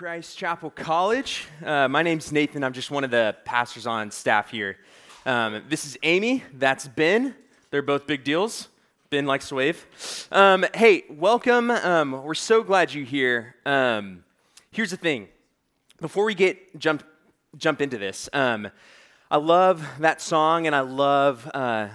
Christ Chapel College. Uh, my name's Nathan. I'm just one of the pastors on staff here. Um, this is Amy. That's Ben. They're both big deals. Ben likes to wave. Um, hey, welcome. Um, we're so glad you're here. Um, here's the thing. Before we get jump jump into this, um, I love that song, and I love uh,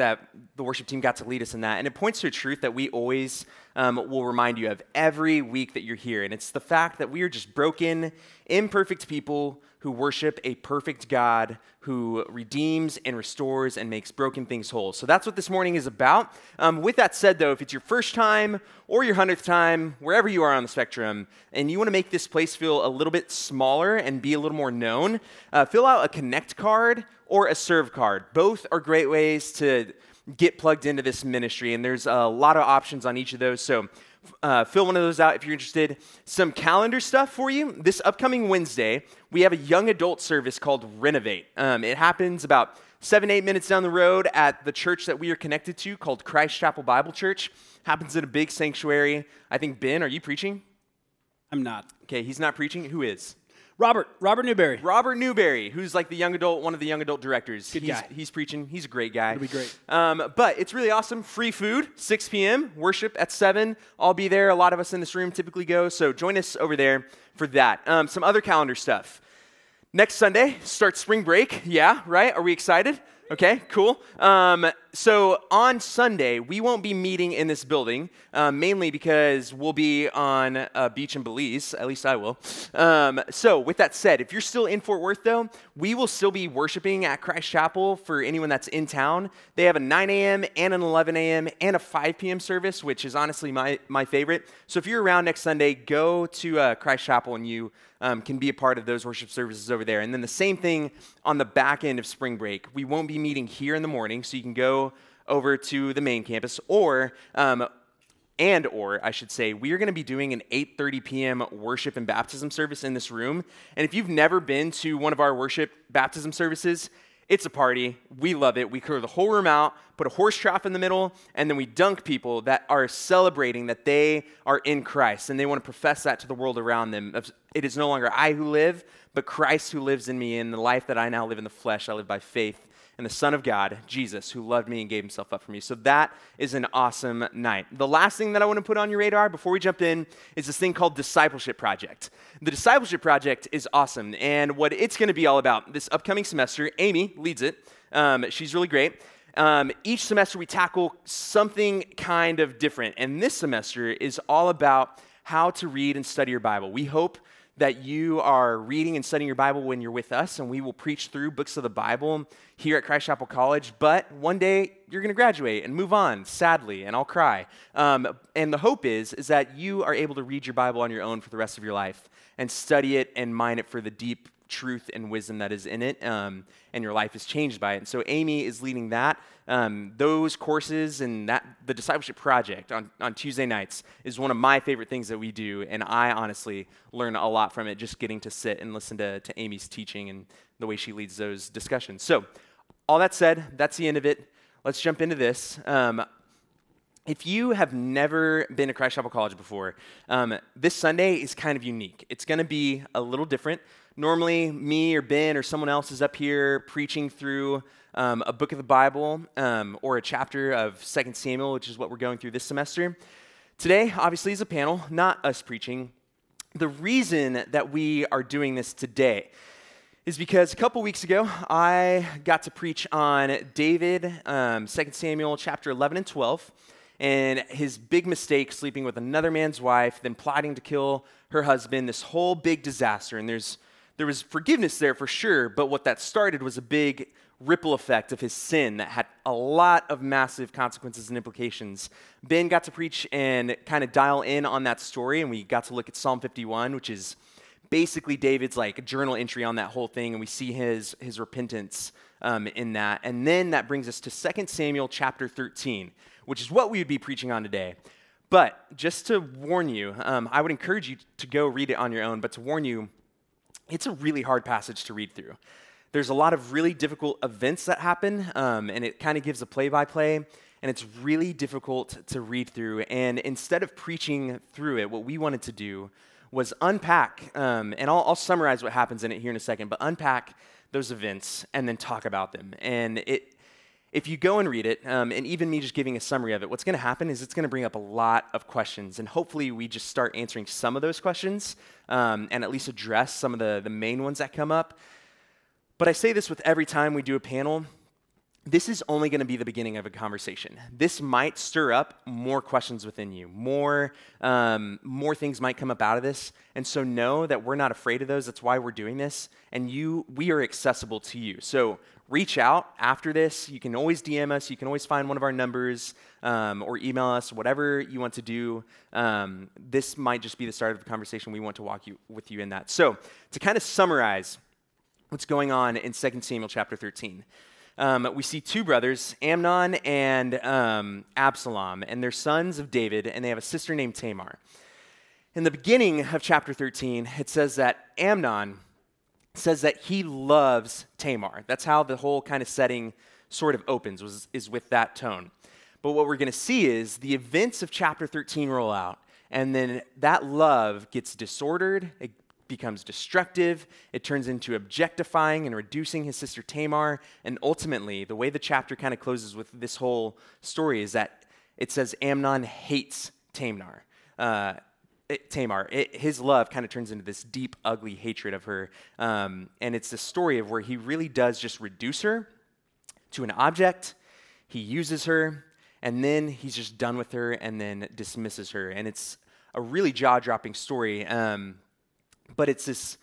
that the worship team got to lead us in that. And it points to a truth that we always um, will remind you of every week that you're here. And it's the fact that we are just broken, imperfect people who worship a perfect God who redeems and restores and makes broken things whole. So that's what this morning is about. Um, with that said, though, if it's your first time or your hundredth time, wherever you are on the spectrum, and you want to make this place feel a little bit smaller and be a little more known, uh, fill out a connect card or a serve card. Both are great ways to get plugged into this ministry, and there's a lot of options on each of those. So uh, fill one of those out if you're interested. Some calendar stuff for you. This upcoming Wednesday, we have a young adult service called Renovate. Um, it happens about seven, eight minutes down the road at the church that we are connected to called Christ Chapel Bible Church. Happens in a big sanctuary. I think, Ben, are you preaching? I'm not. Okay, he's not preaching. Who is? Robert, Robert Newberry. Robert Newberry, who's like the young adult, one of the young adult directors. Good he's, guy. He's preaching. He's a great guy. It'll be great. Um, but it's really awesome. Free food, 6 p.m. Worship at 7. I'll be there. A lot of us in this room typically go. So join us over there for that. Um, some other calendar stuff. Next Sunday starts spring break. Yeah, right? Are we excited? Okay, cool. Um, so on Sunday, we won't be meeting in this building, um, mainly because we'll be on a beach in Belize. At least I will. Um, so, with that said, if you're still in Fort Worth, though, we will still be worshiping at Christ Chapel for anyone that's in town. They have a 9 a.m. and an 11 a.m. and a 5 p.m. service, which is honestly my, my favorite. So, if you're around next Sunday, go to uh, Christ Chapel and you um, can be a part of those worship services over there. And then the same thing on the back end of spring break. We won't be meeting here in the morning, so you can go over to the main campus, or um, and or I should say, we are going to be doing an 8:30 p.m. worship and baptism service in this room. And if you've never been to one of our worship baptism services, it's a party. We love it. We clear the whole room out, put a horse trough in the middle, and then we dunk people that are celebrating that they are in Christ and they want to profess that to the world around them. It is no longer I who live, but Christ who lives in me. In the life that I now live in the flesh, I live by faith in the Son of God, Jesus, who loved me and gave himself up for me. So that is an awesome night. The last thing that I want to put on your radar before we jump in is this thing called Discipleship Project. The Discipleship Project is awesome, and what it's going to be all about this upcoming semester, Amy leads it. Um, she's really great. Um, each semester we tackle something kind of different, and this semester is all about how to read and study your Bible. We hope that you are reading and studying your Bible when you're with us, and we will preach through books of the Bible here at Christ Chapel College. But one day you're going to graduate and move on, sadly, and I'll cry. Um, and the hope is is that you are able to read your Bible on your own for the rest of your life and study it and mine it for the deep truth and wisdom that is in it, um, and your life is changed by it. And so Amy is leading that. Um, those courses and that the discipleship project on, on Tuesday nights is one of my favorite things that we do, and I honestly learn a lot from it just getting to sit and listen to, to Amy's teaching and the way she leads those discussions. So, all that said, that's the end of it. Let's jump into this. Um, if you have never been to Christ Chapel College before, um, this Sunday is kind of unique. It's going to be a little different. Normally, me or Ben or someone else is up here preaching through um, a book of the Bible um, or a chapter of 2 Samuel, which is what we're going through this semester. Today, obviously, is a panel, not us preaching. The reason that we are doing this today is because a couple weeks ago, I got to preach on David, um, 2 Samuel chapter 11 and 12 and his big mistake sleeping with another man's wife, then plotting to kill her husband, this whole big disaster. And there's, there was forgiveness there for sure, but what that started was a big ripple effect of his sin that had a lot of massive consequences and implications. Ben got to preach and kind of dial in on that story, and we got to look at Psalm 51, which is basically David's like journal entry on that whole thing, and we see his his repentance um, in that. And then that brings us to 2 Samuel chapter 13, which is what we would be preaching on today. But just to warn you, um, I would encourage you to go read it on your own, but to warn you, it's a really hard passage to read through. There's a lot of really difficult events that happen, um, and it kind of gives a play by play, and it's really difficult to read through. And instead of preaching through it, what we wanted to do was unpack, um, and I'll, I'll summarize what happens in it here in a second, but unpack those events and then talk about them. And it, if you go and read it, um, and even me just giving a summary of it, what's going to happen is it's going to bring up a lot of questions. And hopefully, we just start answering some of those questions um, and at least address some of the, the main ones that come up. But I say this with every time we do a panel this is only going to be the beginning of a conversation. This might stir up more questions within you. More, um, more things might come up out of this. And so know that we're not afraid of those. That's why we're doing this. And you, we are accessible to you. So reach out after this. You can always DM us. You can always find one of our numbers um, or email us, whatever you want to do. Um, this might just be the start of a conversation. We want to walk you with you in that. So to kind of summarize what's going on in 2 Samuel chapter 13 um, we see two brothers, Amnon and um, Absalom, and they're sons of David, and they have a sister named Tamar. In the beginning of chapter 13, it says that Amnon says that he loves Tamar. That's how the whole kind of setting sort of opens, was, is with that tone. But what we're going to see is the events of chapter 13 roll out, and then that love gets disordered, it becomes destructive. It turns into objectifying and reducing his sister Tamar. And ultimately, the way the chapter kind of closes with this whole story is that it says Amnon hates Tamar. Uh, it, Tamar, it, his love kind of turns into this deep, ugly hatred of her. Um, and it's the story of where he really does just reduce her to an object. He uses her, and then he's just done with her and then dismisses her. And it's a really jaw dropping story. Um, but it's this,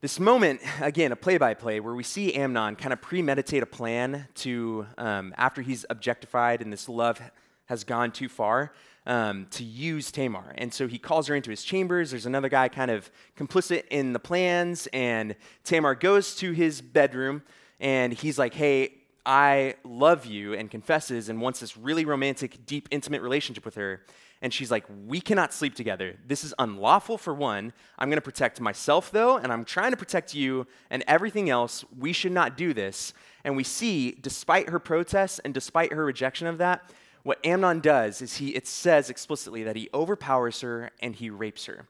this moment, again, a play by play, where we see Amnon kind of premeditate a plan to, um, after he's objectified and this love has gone too far, um, to use Tamar. And so he calls her into his chambers. There's another guy kind of complicit in the plans, and Tamar goes to his bedroom and he's like, Hey, I love you, and confesses and wants this really romantic, deep, intimate relationship with her and she's like, We cannot sleep together. This is unlawful for one. I'm going to protect myself, though, and I'm trying to protect you and everything else. We should not do this. And we see, despite her protests and despite her rejection of that, what Amnon does is he, it says explicitly that he overpowers her and he rapes her.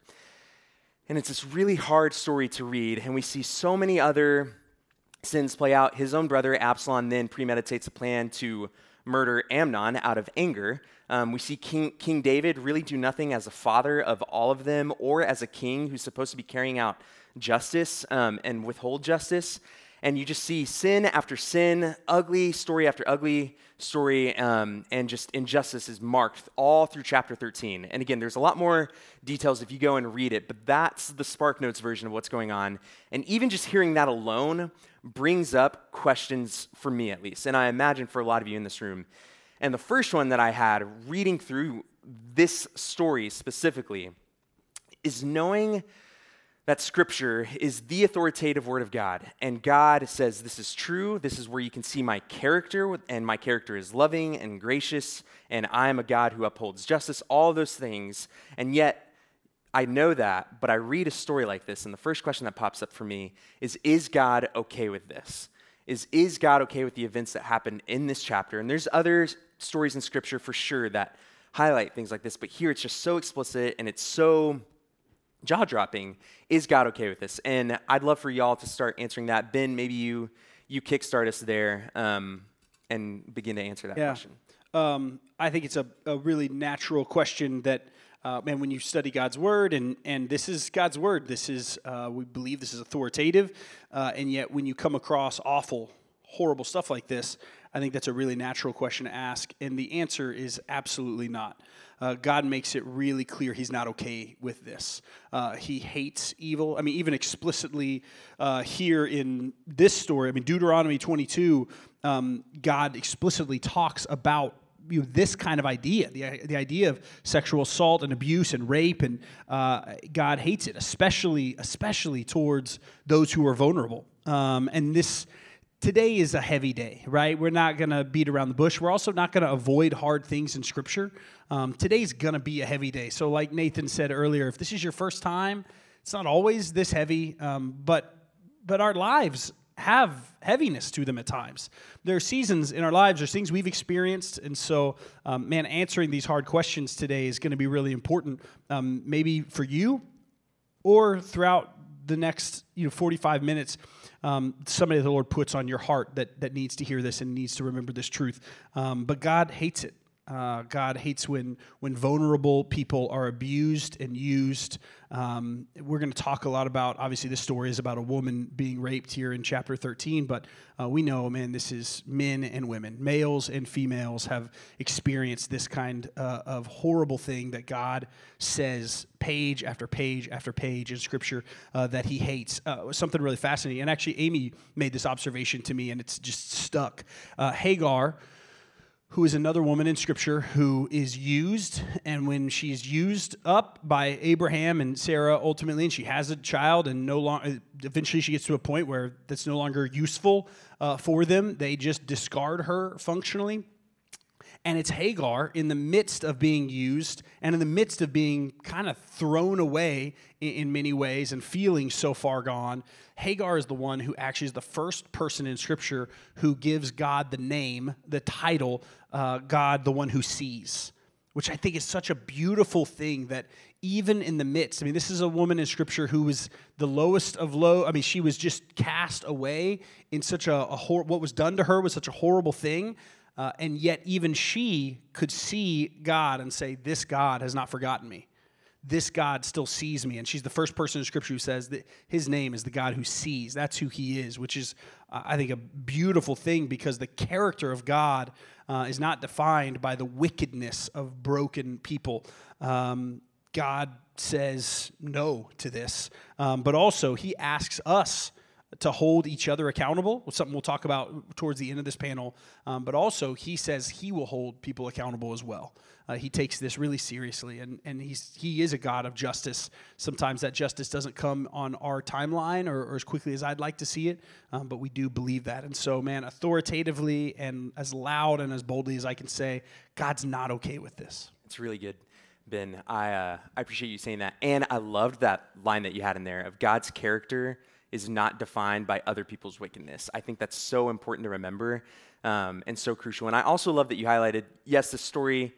And it's this really hard story to read, and we see so many other sins play out. His own brother, Absalom, then premeditates a plan to murder Amnon out of anger. Um, we see king, king David really do nothing as a father of all of them or as a king who's supposed to be carrying out justice um, and withhold justice. And you just see sin after sin, ugly story after ugly story, um, and just injustice is marked all through chapter 13. And again, there's a lot more details if you go and read it, but that's the Spark Notes version of what's going on. And even just hearing that alone brings up questions for me at least, and I imagine for a lot of you in this room. And the first one that I had reading through this story specifically is knowing that scripture is the authoritative word of God. And God says, This is true. This is where you can see my character, and my character is loving and gracious, and I am a God who upholds justice, all those things. And yet, I know that, but I read a story like this, and the first question that pops up for me is Is God okay with this? Is, is God okay with the events that happen in this chapter? And there's other stories in Scripture for sure that highlight things like this, but here it's just so explicit and it's so jaw dropping. Is God okay with this? And I'd love for y'all to start answering that. Ben, maybe you you kickstart us there um, and begin to answer that yeah. question. Um, I think it's a, a really natural question that uh, and when you study God's word, and, and this is God's word, this is, uh, we believe this is authoritative, uh, and yet when you come across awful, horrible stuff like this, I think that's a really natural question to ask. And the answer is absolutely not. Uh, God makes it really clear he's not okay with this. Uh, he hates evil. I mean, even explicitly uh, here in this story, I mean, Deuteronomy 22, um, God explicitly talks about you know, this kind of idea, the, the idea of sexual assault and abuse and rape, and uh, God hates it, especially especially towards those who are vulnerable. Um, and this today is a heavy day, right? We're not going to beat around the bush. We're also not going to avoid hard things in Scripture. Um, today's going to be a heavy day. So, like Nathan said earlier, if this is your first time, it's not always this heavy, um, but but our lives have heaviness to them at times. There are seasons in our lives, there's things we've experienced, and so, um, man, answering these hard questions today is going to be really important. Um, maybe for you, or throughout the next you know 45 minutes. Um, somebody the Lord puts on your heart that, that needs to hear this and needs to remember this truth. Um, but God hates it. Uh, God hates when when vulnerable people are abused and used. Um, we're going to talk a lot about. Obviously, this story is about a woman being raped here in chapter 13, but uh, we know, man, this is men and women, males and females have experienced this kind uh, of horrible thing that God says page after page after page in Scripture uh, that He hates. Uh, something really fascinating, and actually, Amy made this observation to me, and it's just stuck. Uh, Hagar who is another woman in Scripture who is used, and when she's used up by Abraham and Sarah ultimately, and she has a child, and no longer, eventually she gets to a point where that's no longer useful uh, for them. They just discard her functionally. And it's Hagar in the midst of being used and in the midst of being kind of thrown away in, many ways and feeling so far gone. Hagar is the one who actually is the first person in Scripture who gives God the name, the title, uh, God, the one who sees, which I think is such a beautiful thing that even in the midst, I mean, this is a woman in Scripture who was the lowest of low. I mean, she was just cast away in such a, a hor- what was done to her was such a horrible thing. Uh, and yet, even she could see God and say, This God has not forgotten me. This God still sees me. And she's the first person in Scripture who says that his name is the God who sees. That's who he is, which is, uh, I think, a beautiful thing because the character of God uh, is not defined by the wickedness of broken people. Um, God says no to this, um, but also he asks us to hold each other accountable, something we'll talk about towards the end of this panel. Um, but also, he says he will hold people accountable as well. Uh, he takes this really seriously, and, and he's, he is a God of justice. Sometimes that justice doesn't come on our timeline or, or as quickly as I'd like to see it, um, but we do believe that. And so, man, authoritatively and as loud and as boldly as I can say, God's not okay with this. It's really good. Ben, I, uh, I appreciate you saying that. And I loved that line that you had in there of God's character is not defined by other people's wickedness. I think that's so important to remember um, and so crucial. And I also love that you highlighted yes, the story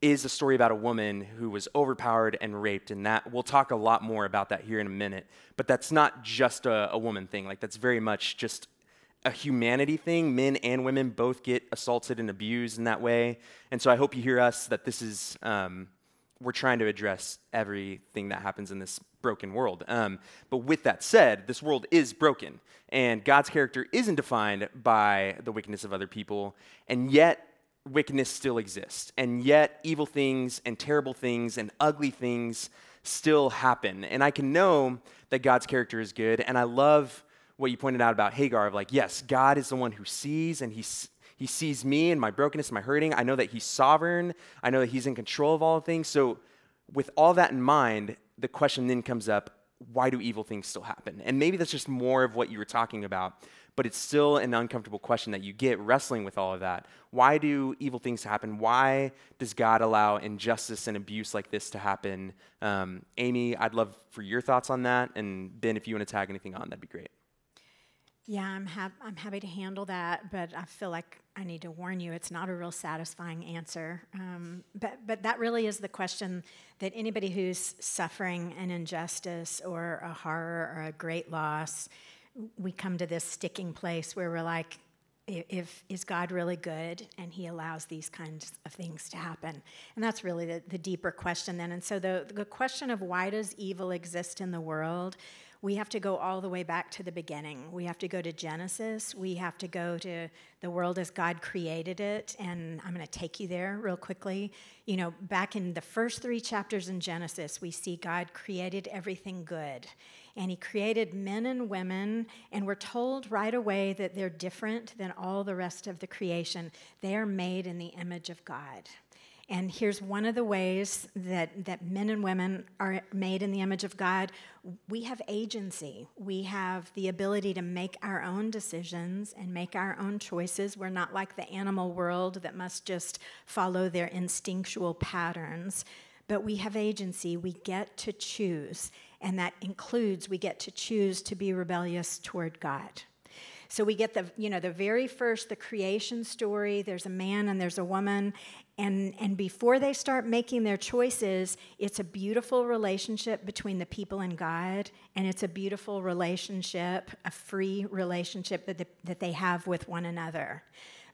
is a story about a woman who was overpowered and raped, and that we'll talk a lot more about that here in a minute. But that's not just a, a woman thing. Like that's very much just a humanity thing. Men and women both get assaulted and abused in that way. And so I hope you hear us that this is um, we're trying to address everything that happens in this broken world. Um, but with that said, this world is broken, and God's character isn't defined by the wickedness of other people, and yet wickedness still exists, and yet evil things and terrible things and ugly things still happen. And I can know that God's character is good, and I love what you pointed out about Hagar of like, yes, God is the one who sees and he he sees me and my brokenness and my hurting. I know that He's sovereign. I know that He's in control of all things. So, with all that in mind, the question then comes up why do evil things still happen? And maybe that's just more of what you were talking about, but it's still an uncomfortable question that you get wrestling with all of that. Why do evil things happen? Why does God allow injustice and abuse like this to happen? Um, Amy, I'd love for your thoughts on that. And Ben, if you want to tag anything on, that'd be great. Yeah, I'm, ha- I'm happy to handle that, but I feel like I need to warn you, it's not a real satisfying answer. Um, but, but that really is the question that anybody who's suffering an injustice or a horror or a great loss, we come to this sticking place where we're like, if is God really good and he allows these kinds of things to happen? And that's really the, the deeper question then. And so the, the question of why does evil exist in the world we have to go all the way back to the beginning. We have to go to Genesis. We have to go to the world as God created it. And I'm going to take you there real quickly. You know, back in the first three chapters in Genesis, we see God created everything good. And He created men and women, and we're told right away that they're different than all the rest of the creation. They are made in the image of God. And here's one of the ways that, that men and women are made in the image of God. We have agency. We have the ability to make our own decisions and make our own choices. We're not like the animal world that must just follow their instinctual patterns, but we have agency. We get to choose. And that includes we get to choose to be rebellious toward God. So we get the, you know, the very first, the creation story. There's a man and there's a woman, and, and before they start making their choices, it's a beautiful relationship between the people and God, and it's a beautiful relationship, a free relationship that, the, that they have with one another.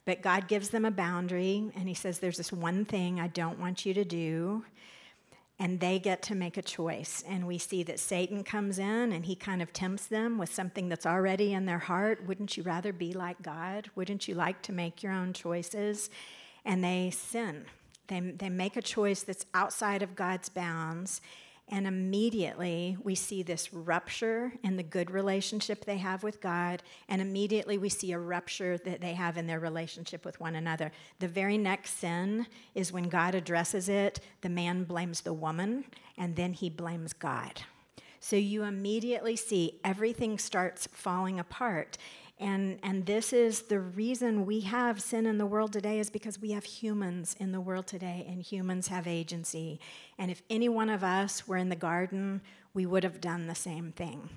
But God gives them a boundary, and He says, There's this one thing I don't want you to do. And they get to make a choice. And we see that Satan comes in and he kind of tempts them with something that's already in their heart. Wouldn't you rather be like God? Wouldn't you like to make your own choices? And they sin. They, they make a choice that's outside of God's bounds, and immediately we see this rupture in the good relationship they have with God, and immediately we see a rupture that they have in their relationship with one another. The very next sin is when God addresses it, the man blames the woman, and then he blames God. So you immediately see everything starts falling apart. And, and this is the reason we have sin in the world today is because we have humans in the world today, and humans have agency. And if any one of us were in the garden, we would have done the same thing.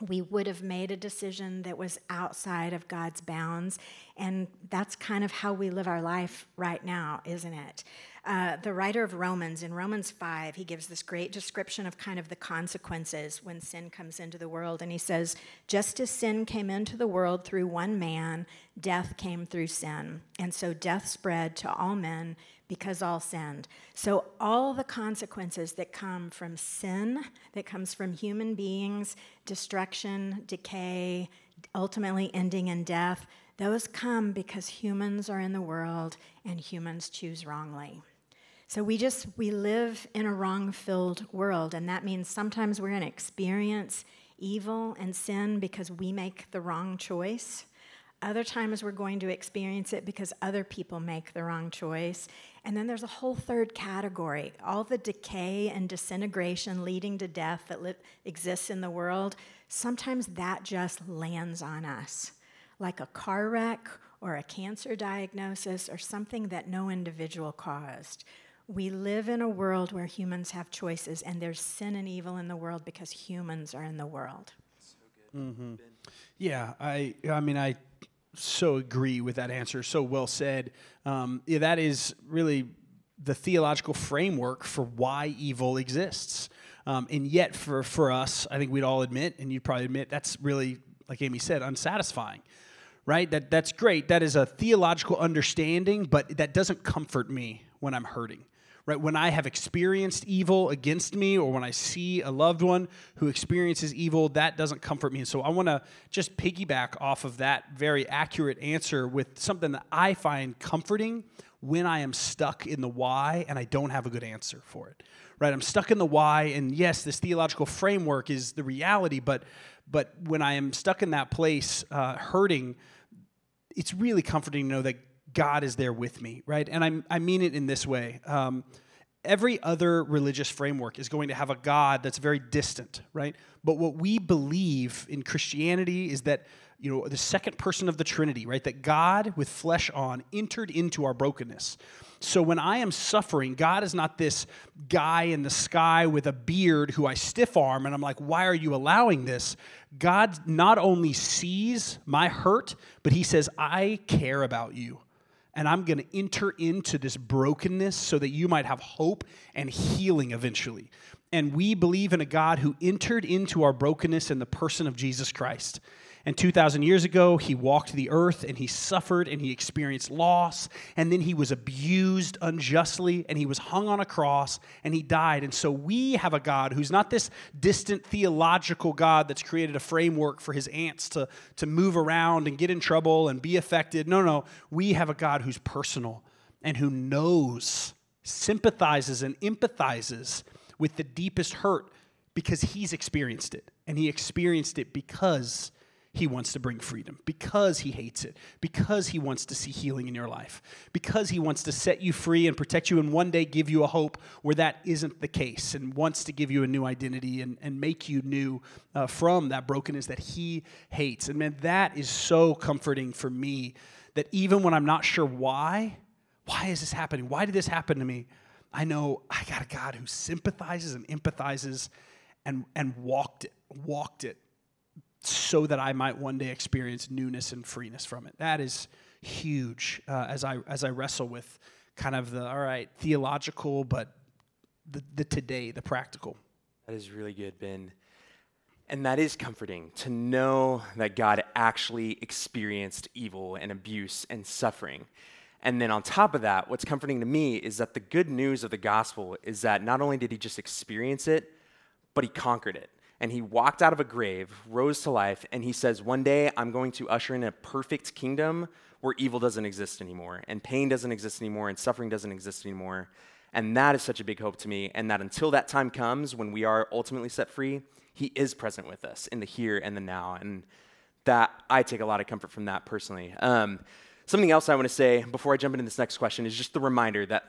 We would have made a decision that was outside of God's bounds. And that's kind of how we live our life right now, isn't it? Uh, the writer of Romans, in Romans 5, he gives this great description of kind of the consequences when sin comes into the world. And he says, Just as sin came into the world through one man, death came through sin. And so death spread to all men because all sinned. So all the consequences that come from sin, that comes from human beings, destruction, decay, ultimately ending in death, those come because humans are in the world and humans choose wrongly. So we just we live in a wrong-filled world and that means sometimes we're going to experience evil and sin because we make the wrong choice. Other times we're going to experience it because other people make the wrong choice. And then there's a whole third category all the decay and disintegration leading to death that li- exists in the world. Sometimes that just lands on us, like a car wreck or a cancer diagnosis or something that no individual caused. We live in a world where humans have choices, and there's sin and evil in the world because humans are in the world. So mm-hmm. Yeah, I, I mean, I so agree with that answer. So well said. Um, yeah, that is really the theological framework for why evil exists. Um, and yet, for, for us, I think we'd all admit, and you'd probably admit, that's really, like Amy said, unsatisfying right? That, that's great. That is a theological understanding, but that doesn't comfort me when I'm hurting right? When I have experienced evil against me or when I see a loved one who experiences evil, that doesn't comfort me. And so I want to just piggyback off of that very accurate answer with something that I find comforting when I am stuck in the why and I don't have a good answer for it. Right? I'm stuck in the why and yes, this theological framework is the reality, but but when I am stuck in that place uh, hurting, it's really comforting to know that God is there with me, right? And I, I mean it in this way. Um, every other religious framework is going to have a God that's very distant, right? But what we believe in Christianity is that, you know, the second person of the Trinity, right? That God with flesh on entered into our brokenness. So when I am suffering, God is not this guy in the sky with a beard who I stiff arm and I'm like, why are you allowing this? God not only sees my hurt, but he says, I care about you and I'm going to enter into this brokenness so that you might have hope and healing eventually. And we believe in a God who entered into our brokenness in the person of Jesus Christ. And 2,000 years ago, he walked the earth and he suffered and he experienced loss. And then he was abused unjustly and he was hung on a cross and he died. And so we have a God who's not this distant theological God that's created a framework for his ants to, to move around and get in trouble and be affected. No, no. We have a God who's personal and who knows, sympathizes, and empathizes with the deepest hurt because he's experienced it. And he experienced it because he wants to bring freedom, because he hates it, because he wants to see healing in your life, because he wants to set you free and protect you and one day give you a hope where that isn't the case and wants to give you a new identity and, and make you new uh, from that brokenness that he hates. And man, that is so comforting for me that even when I'm not sure why, why is this happening? Why did this happen to me? I know I got a God who sympathizes and empathizes and, and walked it, walked it so that I might one day experience newness and freeness from it. That is huge uh, as I as I wrestle with kind of the all right theological, but the, the today, the practical. That is really good, Ben. And that is comforting to know that God actually experienced evil and abuse and suffering. And then on top of that, what's comforting to me is that the good news of the gospel is that not only did he just experience it, but he conquered it. And he walked out of a grave, rose to life, and he says, One day I'm going to usher in a perfect kingdom where evil doesn't exist anymore, and pain doesn't exist anymore, and suffering doesn't exist anymore. And that is such a big hope to me. And that until that time comes when we are ultimately set free, he is present with us in the here and the now. And that I take a lot of comfort from that personally. Um, Something else I want to say before I jump into this next question is just the reminder that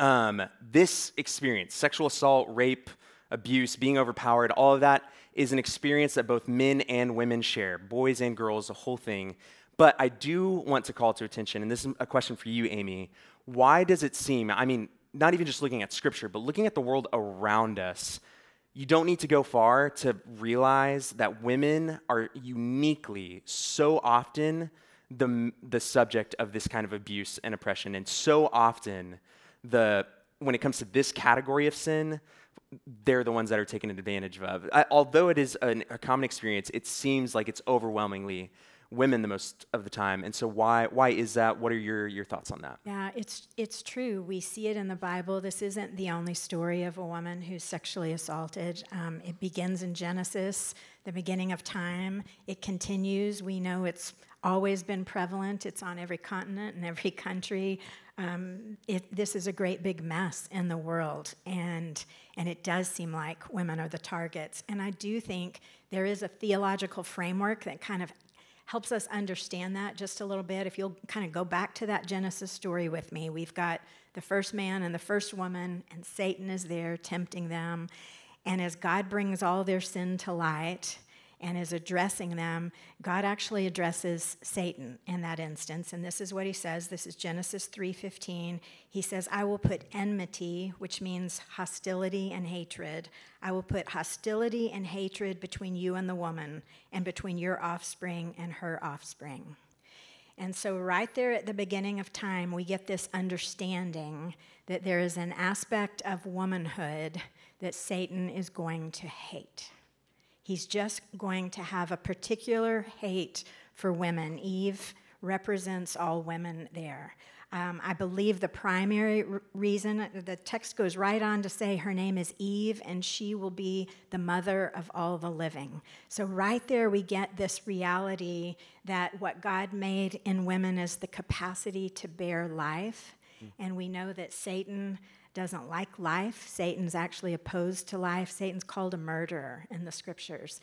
um, this experience, sexual assault, rape, abuse, being overpowered, all of that is an experience that both men and women share, boys and girls, the whole thing. But I do want to call to attention, and this is a question for you, Amy. Why does it seem, I mean, not even just looking at scripture, but looking at the world around us, you don't need to go far to realize that women are uniquely so often the, the subject of this kind of abuse and oppression. And so often, the, when it comes to this category of sin, they're the ones that are taken advantage of. I, although it is an, a common experience, it seems like it's overwhelmingly women the most of the time. And so why why is that? What are your your thoughts on that? Yeah, it's it's true. We see it in the Bible. This isn't the only story of a woman who's sexually assaulted. Um, it begins in Genesis, the beginning of time. It continues. We know it's always been prevalent. It's on every continent and every country. Um, it, this is a great big mess in the world, and and it does seem like women are the targets. And I do think there is a theological framework that kind of helps us understand that just a little bit. If you'll kind of go back to that Genesis story with me, we've got the first man and the first woman, and Satan is there tempting them. And as God brings all their sin to light, and is addressing them, God actually addresses Satan in that instance. And this is what he says. This is Genesis 3:15. He says, "I will put enmity, which means hostility and hatred. I will put hostility and hatred between you and the woman, and between your offspring and her offspring." And so, right there at the beginning of time, we get this understanding that there is an aspect of womanhood that Satan is going to hate. He's just going to have a particular hate for women. Eve represents all women there. Um, I believe the primary r- reason, the text goes right on to say her name is Eve and she will be the mother of all the living. So, right there, we get this reality that what God made in women is the capacity to bear life. Mm. And we know that Satan doesn't like life. Satan's actually opposed to life. Satan's called a murderer in the scriptures.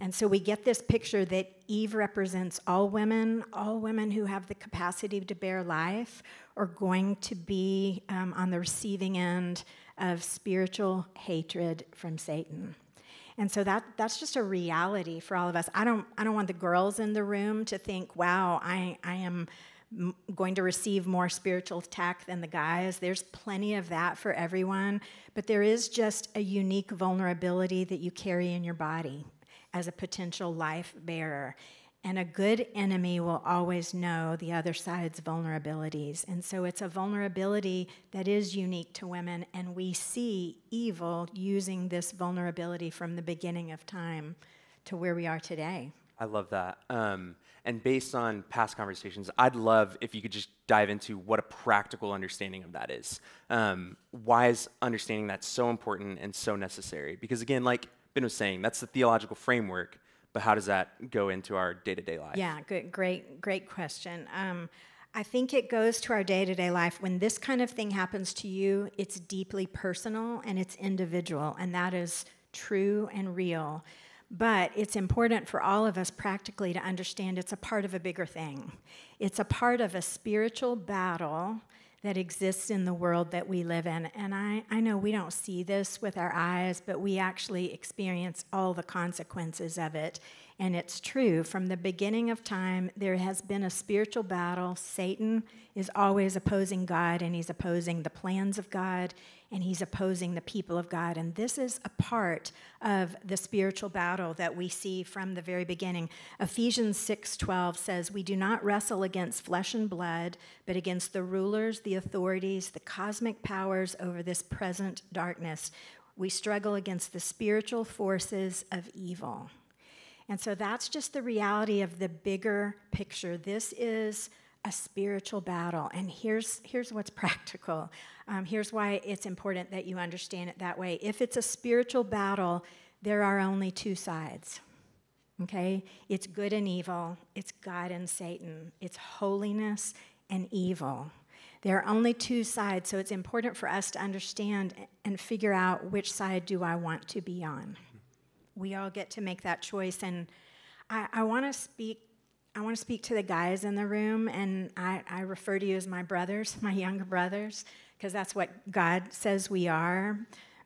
And so we get this picture that Eve represents all women, all women who have the capacity to bear life are going to be um, on the receiving end of spiritual hatred from Satan. And so that, that's just a reality for all of us. I don't, I don't want the girls in the room to think, wow, I, I am going to receive more spiritual attack than the guys. There's plenty of that for everyone, but there is just a unique vulnerability that you carry in your body as a potential life bearer. And a good enemy will always know the other side's vulnerabilities. And so it's a vulnerability that is unique to women, and we see evil using this vulnerability from the beginning of time to where we are today. I love that. Um, and based on past conversations, I'd love if you could just dive into what a practical understanding of that is. Um, why is understanding that so important and so necessary? Because again, like Ben was saying, that's the theological framework, but how does that go into our day to day life? Yeah, good, great, great question. Um, I think it goes to our day to day life. When this kind of thing happens to you, it's deeply personal and it's individual, and that is true and real. But it's important for all of us practically to understand it's a part of a bigger thing. It's a part of a spiritual battle that exists in the world that we live in. And I, I know we don't see this with our eyes, but we actually experience all the consequences of it. And it's true. From the beginning of time, there has been a spiritual battle. Satan is always opposing God, and he's opposing the plans of God, and he's opposing the people of God. And this is a part of the spiritual battle that we see from the very beginning. Ephesians 6:12 says, "We do not wrestle against flesh and blood, but against the rulers, the authorities, the cosmic powers over this present darkness. We struggle against the spiritual forces of evil." And so that's just the reality of the bigger picture. This is a spiritual battle. And here's, here's what's practical. Um, here's why it's important that you understand it that way. If it's a spiritual battle, there are only two sides. Okay? It's good and evil, it's God and Satan, it's holiness and evil. There are only two sides, so it's important for us to understand and figure out which side do I want to be on. We all get to make that choice, and I, I want to speak I want to speak to the guys in the room, and I, I refer to you as my brothers, my younger brothers, because that's what God says we are.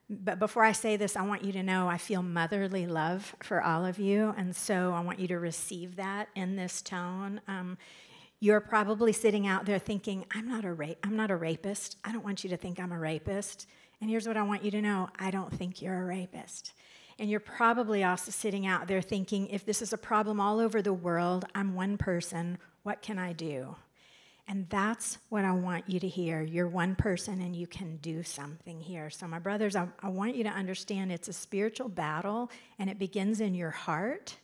But before I say this, I want you to know I feel motherly love for all of you, and so I want you to receive that in this tone. Um, you're probably sitting out there thinking, "I'm not a ra- I'm not a rapist. I don't want you to think I'm a rapist." And here's what I want you to know: I don't think you're a rapist. And you're probably also sitting out there thinking, if this is a problem all over the world, I'm one person, what can I do? And that's what I want you to hear. You're one person and you can do something here. So, my brothers, I, I, want you to understand it's a spiritual battle and it begins in your heart.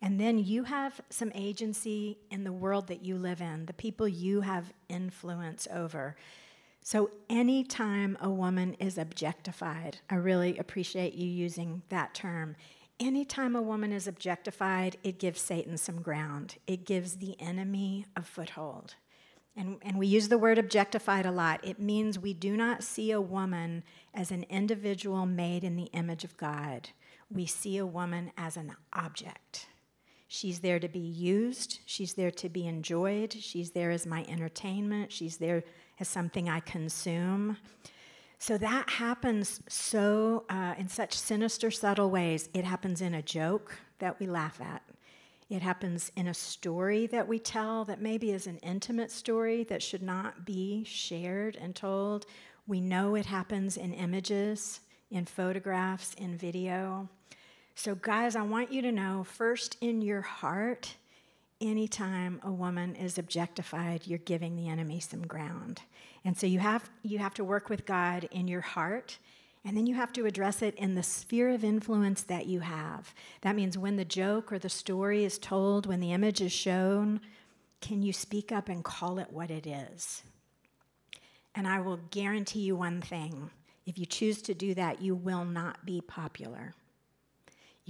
And then you have some agency in the world that you live in, the people you have influence over. So, anytime a woman is objectified, I really appreciate you using that term. Anytime a woman is objectified, it gives Satan some ground, it gives the enemy a foothold. And, and we use the word objectified a lot. It means we do not see a woman as an individual made in the image of God. We see a woman as an object. She's there to be used. She's there to be enjoyed. She's there as my entertainment. She's there as something I consume. So that happens so uh, in such sinister, subtle ways. It happens in a joke that we laugh at. It happens in a story that we tell that maybe is an intimate story that should not be shared and told. We know it happens in images, in photographs, in video. So, guys, I want you to know first in your heart, anytime a woman is objectified, you're giving the enemy some ground. And so you have, you have to work with God in your heart, and then you have to address it in the sphere of influence that you have. That means when the joke or the story is told, when the image is shown, can you speak up and call it what it is? And I will guarantee you one thing if you choose to do that, you will not be popular.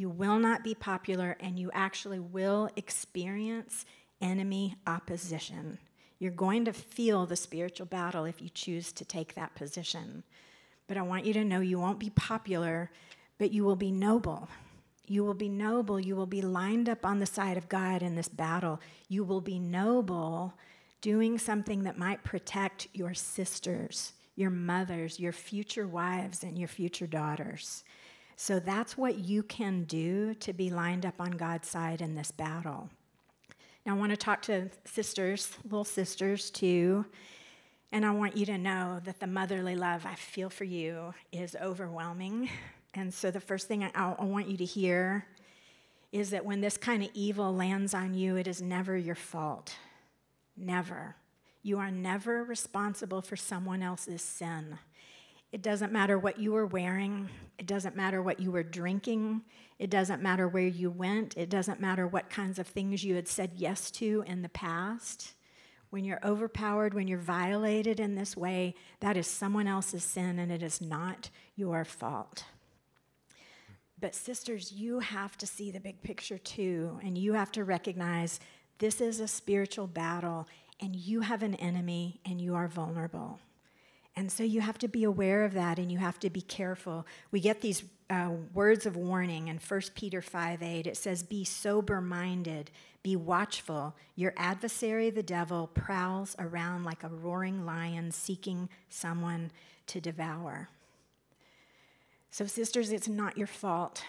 You will not be popular, and you actually will experience enemy opposition. You're going to feel the spiritual battle if you choose to take that position. But I want you to know you won't be popular, but you will be noble. You will be noble. You will be lined up on the side of God in this battle. You will be noble doing something that might protect your sisters, your mothers, your future wives, and your future daughters. So that's what you can do to be lined up on God's side in this battle. Now, I want to talk to sisters, little sisters too, and I want you to know that the motherly love I feel for you is overwhelming. And so, the first thing I, I want you to hear is that when this kind of evil lands on you, it is never your fault. Never. You are never responsible for someone else's sin. It doesn't matter what you were wearing. It doesn't matter what you were drinking. It doesn't matter where you went. It doesn't matter what kinds of things you had said yes to in the past. When you're overpowered, when you're violated in this way, that is someone else's sin and it is not your fault. But, sisters, you have to see the big picture too, and you have to recognize this is a spiritual battle, and you have an enemy, and you are vulnerable. And so you have to be aware of that and you have to be careful. We get these uh, words of warning in 1 Peter 5 8. It says, Be sober minded, be watchful. Your adversary, the devil, prowls around like a roaring lion seeking someone to devour. So, sisters, it's not your fault.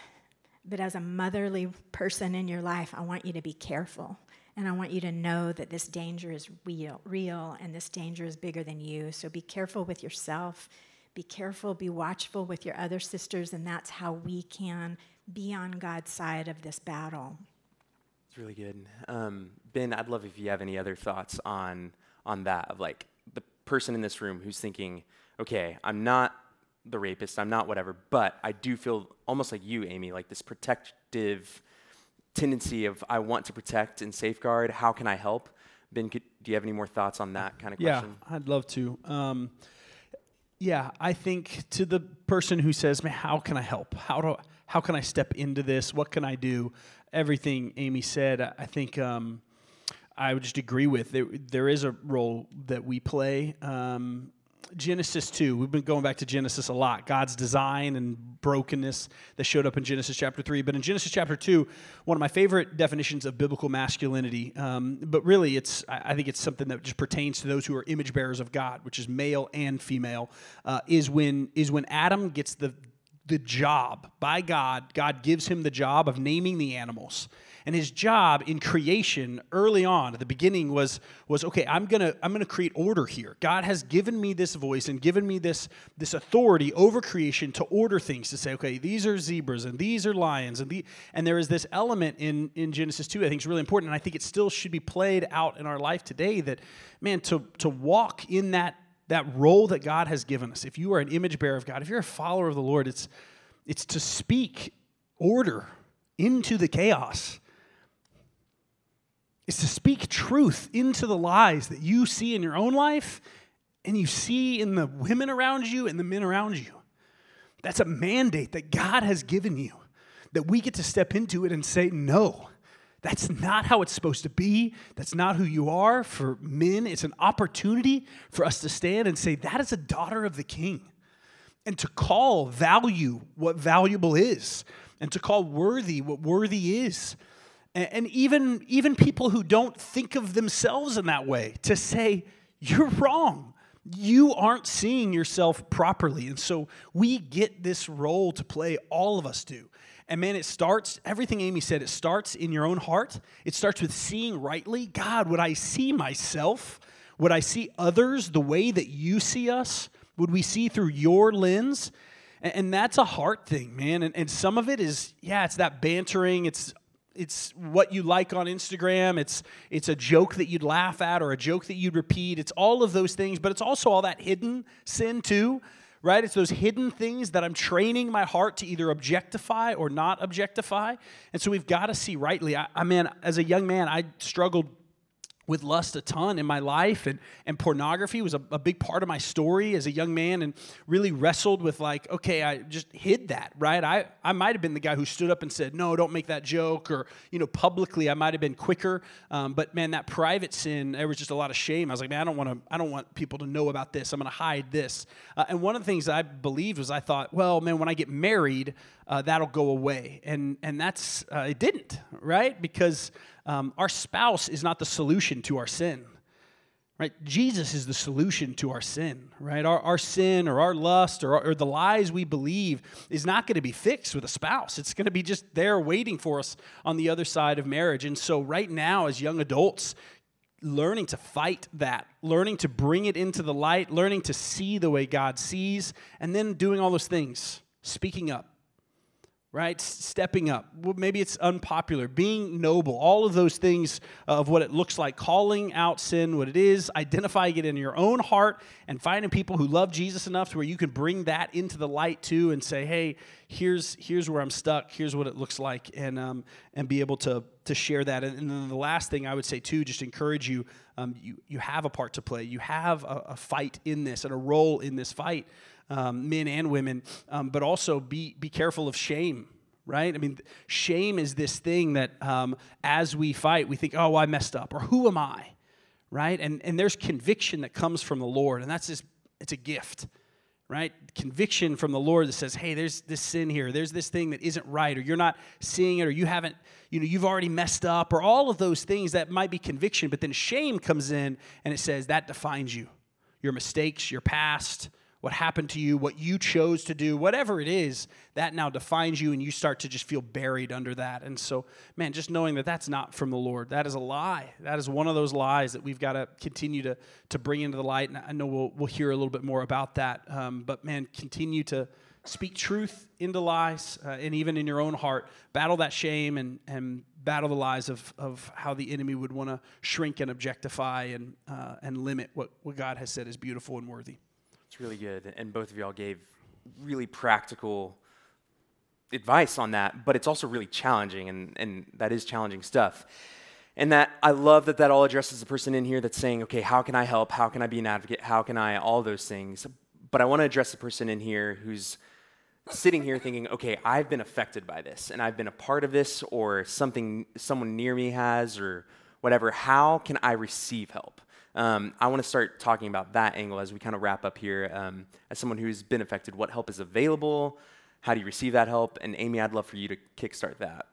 But as a motherly person in your life, I want you to be careful. And I want you to know that this danger is real, real, and this danger is bigger than you. So be careful with yourself. Be careful, be watchful with your other sisters, and that's how we can be on God's side of this battle. It's really good. Um, ben, I'd love if you have any other thoughts on on that of like the person in this room who's thinking, okay, I'm not the rapist, I'm not whatever, but I do feel almost like you, Amy, like this protective tendency of I want to protect and safeguard. How can I help? Ben, could, do you have any more thoughts on that kind of question? Yeah, I'd love to. Um, yeah, I think to the person who says, "Man, how can I help? How do how can I step into this? What can I do?" Everything Amy said, I think um, I would just agree with. There, there is a role that we play. Um, Genesis 2, we've been going back to Genesis a lot. God's design and brokenness that showed up in Genesis chapter 3. But in Genesis chapter 2, one of my favorite definitions of biblical masculinity, um, but really it's, I think it's something that just pertains to those who are image bearers of God, which is male and female, uh, is, when, is when Adam gets the, the job by God. God gives him the job of naming the animals. And his job in creation early on at the beginning was, was okay, I'm gonna, I'm gonna create order here. God has given me this voice and given me this, this authority over creation to order things, to say, okay, these are zebras and these are lions. And, the, and there is this element in, in Genesis 2 I think is really important. And I think it still should be played out in our life today that, man, to, to walk in that, that role that God has given us. If you are an image bearer of God, if you're a follower of the Lord, it's, it's to speak order into the chaos is to speak truth into the lies that you see in your own life and you see in the women around you and the men around you. That's a mandate that God has given you, that we get to step into it and say, no, that's not how it's supposed to be. That's not who you are. For men, it's an opportunity for us to stand and say, that is a daughter of the king. And to call value what valuable is, and to call worthy what worthy is and even, even people who don't think of themselves in that way to say, you're wrong. You aren't seeing yourself properly. And so we get this role to play, all of us do. And man, it starts, everything Amy said, it starts in your own heart. It starts with seeing rightly. God, would I see myself? Would I see others the way that you see us? Would we see through your lens? And, that's a heart thing, man. And, and some of it is, yeah, it's that bantering, it's it's what you like on Instagram. It's it's a joke that you'd laugh at or a joke that you'd repeat. It's all of those things, but it's also all that hidden sin too, right? It's those hidden things that I'm training my heart to either objectify or not objectify. And so we've got to see rightly. I, I mean, as a young man, I struggled with lust a ton in my life and, and pornography was a, a, big part of my story as a young man and really wrestled with like okay i just hid that right? I, I might have been the guy who stood up and said no don't make that joke or you know publicly i might have been quicker um, but man that private sin there was just a lot of shame. I was like man i don't want to i don't want people to know about this. I'm going to hide this. Uh, and one of the things i believed was i thought well man when i get married uh, that'll go away. And and that's uh, it didn't right? Because um, our spouse is not the solution to our sin right? Jesus is the solution to our sin right? Our, our sin or our lust or, or the lies we believe is not going to be fixed with a spouse. It's going to be just there waiting for us on the other side of marriage. And so right now as young adults learning to fight that learning to bring it into the light learning to see the way god sees and then doing all those things speaking up right? Stepping up. Well, maybe it's unpopular, being noble, all of those things of what it looks like, calling out sin, what it is, identifying it in your own heart, and finding people who love Jesus enough to where you can bring that into the light too and say, hey, here's here's where I'm stuck, here's what it looks like, and um, and be able to to share that. And, and then the last thing I would say too, just encourage you, um, you you have a part to play, you have a, a fight in this and a role in this fight um, men and women, um, but also be, be careful of shame, right? I mean, shame is this thing that um, as we fight, we think, oh, I messed up, or who am I, right? And, and there's conviction that comes from the Lord, and that's just, it's a gift, right? Conviction from the Lord that says, hey, there's this sin here, there's this thing that isn't right, or you're not seeing it, or you haven't, you know, you've already messed up, or all of those things that might be conviction, but then shame comes in and it says, that defines you. Your mistakes, your past, what happened to you, what you chose to do, whatever it is, that now defines you and you start to just feel buried under that. And so, man, just knowing that that's not from the Lord, that is a lie. That is one of those lies that we've got to continue to, to bring into the light. And I know we'll, we'll hear a little bit more about that. Um, but, man, continue to speak truth into lies uh, and even in your own heart. Battle that shame and, and battle the lies of, of how the enemy would want to shrink and objectify and, uh, and limit what, what God has said is beautiful and worthy. It's really good. And both of y'all gave really practical advice on that, but it's also really challenging, and, and that is challenging stuff. And that I love that that all addresses the person in here that's saying, okay, how can I help? How can I be an advocate? How can I, all those things. But I want to address the person in here who's sitting here thinking, okay, I've been affected by this, and I've been a part of this, or something, someone near me has, or whatever. How can I receive help? Um, I want to start talking about that angle as we kind of wrap up here. Um, as someone who's been affected, what help is available? How do you receive that help? And Amy, I'd love for you to kickstart that.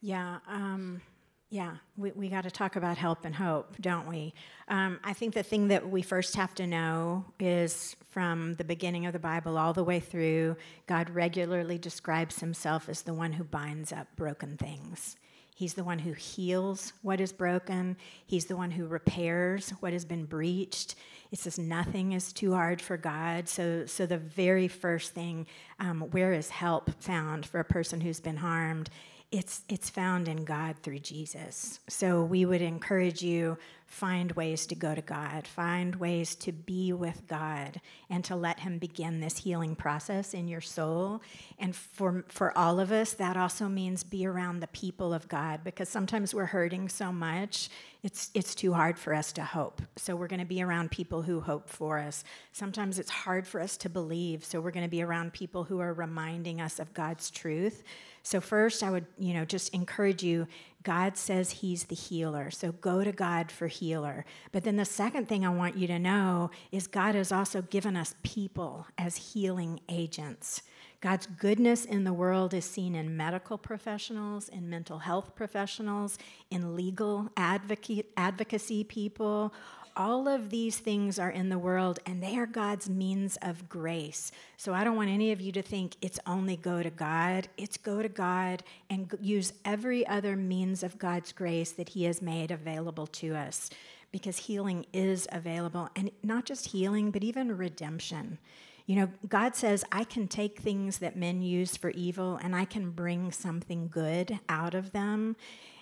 Yeah. Um, yeah, we, we got to talk about help and hope, don't we? Um, I think the thing that we first have to know is from the beginning of the Bible all the way through, God regularly describes himself as the one who binds up broken things. He's the one who heals what is broken. He's the one who repairs what has been breached. It says nothing is too hard for God. So, so the very first thing, um, where is help found for a person who's been harmed? It's, it's found in God through Jesus. So we would encourage you find ways to go to God, find ways to be with God, and to let Him begin this healing process in your soul. And for, for all of us, that also means be around the people of God because sometimes we're hurting so much, it's, it's too hard for us to hope. So we're going to be around people who hope for us. Sometimes it's hard for us to believe, so we're going to be around people who are reminding us of God's truth. So first, I would, you know, just encourage you God says he's the healer. So go to God for healer. But then the second thing I want you to know is God has also given us people as healing agents. God's goodness in the world is seen in medical professionals, in mental health professionals, in legal advocate, advocacy people, all of these things are in the world and they are God's means of grace. So I don't want any of you to think it's only go to God. It's go to God and use every other means of God's grace that He has made available to us because healing is available. And not just healing, but even redemption. You know, God says, I can take things that men use for evil and I can bring something good out of them.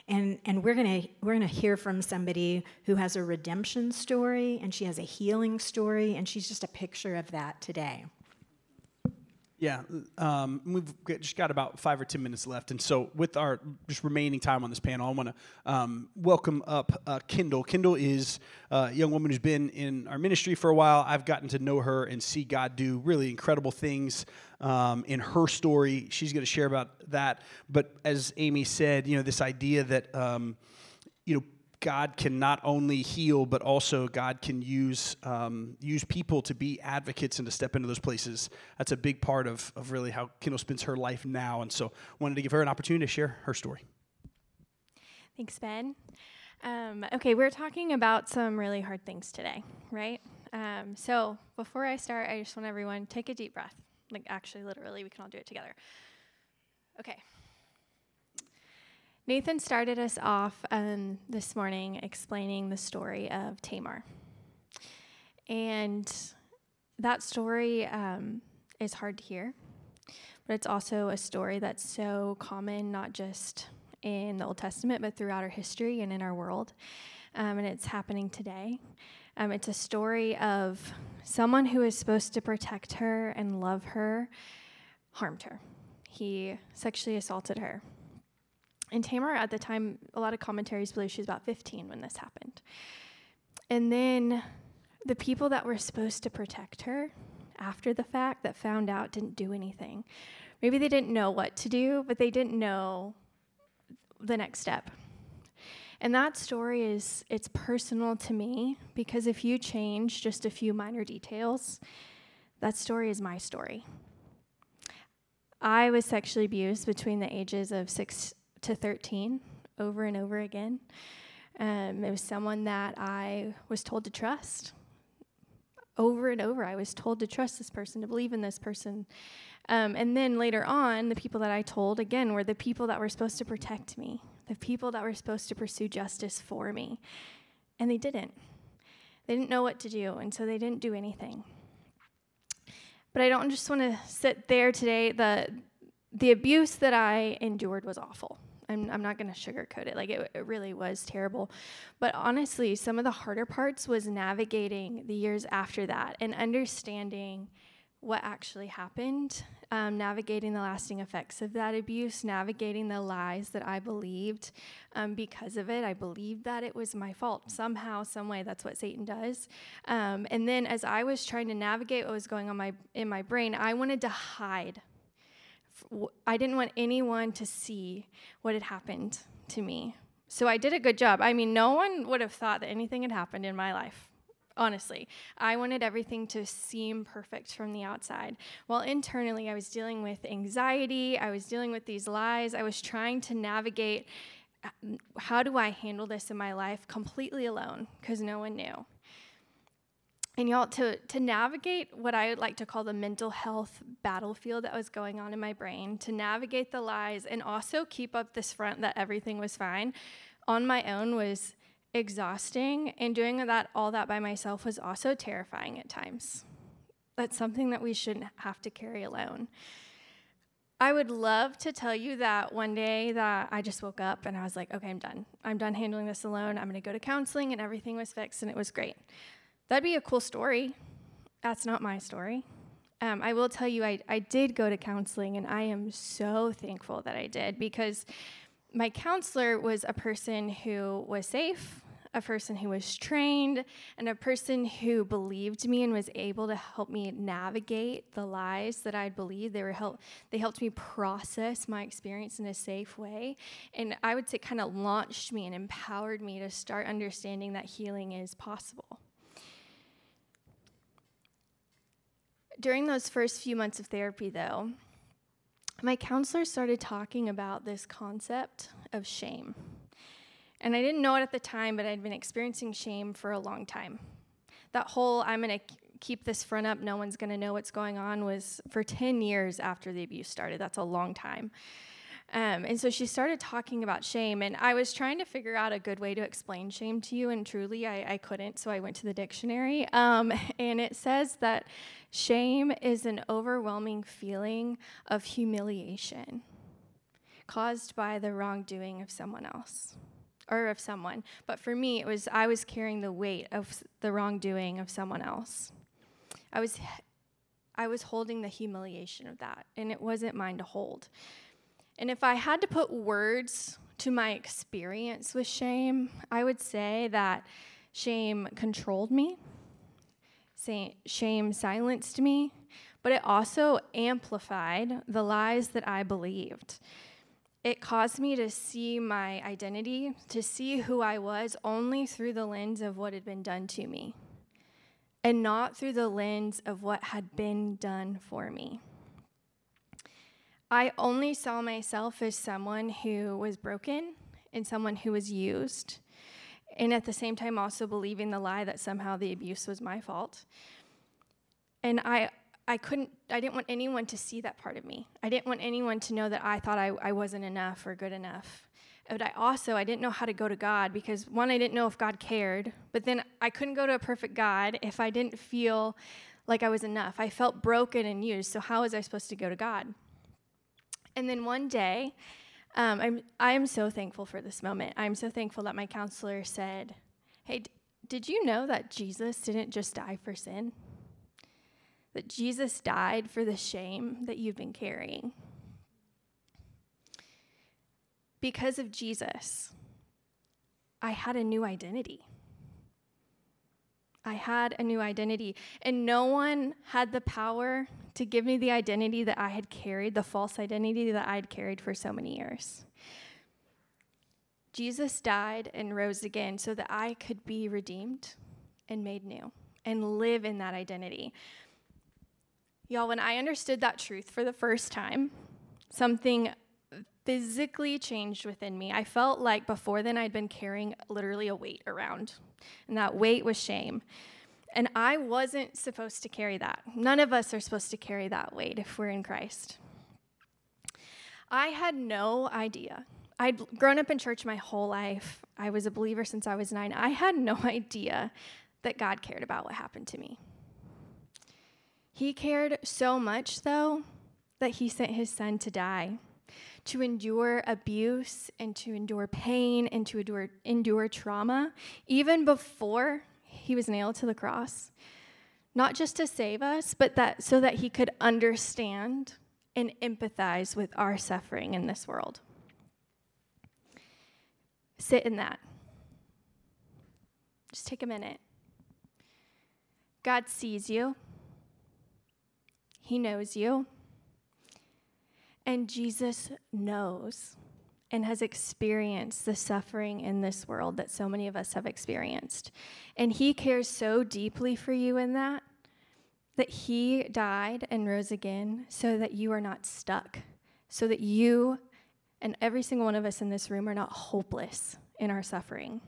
And, and we're going to we're gonna hear from somebody who has a redemption story and she has a healing story, and she's just a picture of that today. Yeah, um, we've just got about five or ten minutes left, and so with our just remaining time on this panel, I want to um, welcome up uh, Kendall. Kendall is a young woman who's been in our ministry for a while. I've gotten to know her and see God do really incredible things um, in her story. She's going to share about that. But as Amy said, you know, this idea that um, you know God can not only heal, but also God can use um, use people to be advocates and to step into those places. That's a big part of, of really how Kendall spends her life now. And so wanted to give her an opportunity to share her story. Thanks, Ben. Um, okay, we're talking about some really hard things today, right? Um, so before I start, I just want everyone take a deep breath. Like actually, literally, we can all do it together. Okay. Nathan started us off um, this morning explaining the story of Tamar. And that story um, is hard to hear, but it's also a story that's so common, not just in the Old Testament, but throughout our history and in our world. Um, and it's happening today. Um, it's a story of someone who is supposed to protect her and love her harmed her. He sexually assaulted her. And Tamar, at the time, a lot of commentaries believe she was about 15 when this happened. And then the people that were supposed to protect her after the fact that found out didn't do anything. Maybe they didn't know what to do, but they didn't know the next step. And that story is it's personal to me because if you change just a few minor details, that story is my story. I was sexually abused between the ages of 6 to 13 over and over again. Um, it was someone that I was told to trust. Over and over, I was told to trust this person, to believe in this person. Um, and then later on, the people that I told, again, were the people that were supposed to protect me, the people that were supposed to pursue justice for me. And they didn't. They didn't know what to do, and so they didn't do anything. But I don't just want to sit there today. The, the abuse that I endured was awful. I'm, I'm not going to sugarcoat it. Like, it, it really was terrible. But honestly, some of the harder parts was navigating the years after that and understanding what actually happened, um, navigating the lasting effects of that abuse, navigating the lies that I believed um, because of it. I believed that it was my fault somehow, some way. That's what Satan does. Um, and then, as I was trying to navigate what was going on my in my brain, I wanted to hide I didn't want anyone to see what had happened to me. So I did a good job. I mean, no one would have thought that anything had happened in my life. Honestly, I wanted everything to seem perfect from the outside. While internally, I was dealing with anxiety, I was dealing with these lies, I was trying to navigate uh, how do I handle this in my life completely alone because no one knew. And y'all, to, to navigate what I would like to call the mental health battlefield that was going on in my brain, to navigate the lies and also keep up this front that everything was fine on my own was exhausting. And doing that all that by myself was also terrifying at times. That's something that we shouldn't have to carry alone. I would love to tell you that one day that I just woke up and I was like, okay, I'm done. I'm done handling this alone. I'm going to go to counseling and everything was fixed and it was great. That'd be a cool story. That's not my story. Um, I will tell you, I, I did go to counseling, and I am so thankful that I did because my counselor was a person who was safe, a person who was trained, and a person who believed me and was able to help me navigate the lies that I'd believed. They were help they helped me process my experience in a safe way. And I would say kind of launched me and empowered me to start understanding that healing is possible. During those first few months of therapy, though, my counselor started talking about this concept of shame. And I didn't know it at the time, but I'd been experiencing shame for a long time. That whole I'm going to keep this front up, no one's going to know what's going on was for 10 years after the abuse started. That's a long time. Um, and so she started talking about shame, and I was trying to figure out a good way to explain shame to you, and truly I, I couldn't, so I went to the dictionary. Um, and it says that shame is an overwhelming feeling of humiliation caused by the wrongdoing of someone else or of someone. But for me, it was I was carrying the weight of the wrongdoing of someone else. I was I was holding the humiliation of that, and it wasn't mine to hold. And if I had to put words to my experience with shame, I would say that shame controlled me, shame silenced me, but it also amplified the lies that I believed. It caused me to see my identity, to see who I was only through the lens of what had been done to me, and not through the lens of what had been done for me. I only saw myself as someone who was broken and someone who was used. And at the same time, also believing the lie that somehow the abuse was my fault. And I, I couldn't, I didn't want anyone to see that part of me. I didn't want anyone to know that I thought I, I wasn't enough or good enough. But I also, I didn't know how to go to God because one, I didn't know if God cared, but then I couldn't go to a perfect God if I didn't feel like I was enough. I felt broken and used, so how was I supposed to go to God? And then one day, um, I'm, I am so thankful for this moment. I'm so thankful that my counselor said, Hey, d- did you know that Jesus didn't just die for sin? That Jesus died for the shame that you've been carrying. Because of Jesus, I had a new identity. I had a new identity, and no one had the power to give me the identity that I had carried, the false identity that I had carried for so many years. Jesus died and rose again so that I could be redeemed and made new and live in that identity. Y'all, when I understood that truth for the first time, something physically changed within me. I felt like before then I'd been carrying literally a weight around, and that weight was shame. And I wasn't supposed to carry that. None of us are supposed to carry that weight if we're in Christ. I had no idea. I'd grown up in church my whole life. I was a believer since I was nine. I had no idea that God cared about what happened to me. He cared so much, though, that he sent his son to die to endure abuse and to endure pain and to endure, endure trauma, even before he was nailed to the cross. Not just to save us, but that so that he could understand and empathize with our suffering in this world. Sit in that. Just take a minute. God sees you. He knows you. And Jesus knows and has experienced the suffering in this world that so many of us have experienced. And He cares so deeply for you in that, that He died and rose again so that you are not stuck, so that you and every single one of us in this room are not hopeless in our suffering.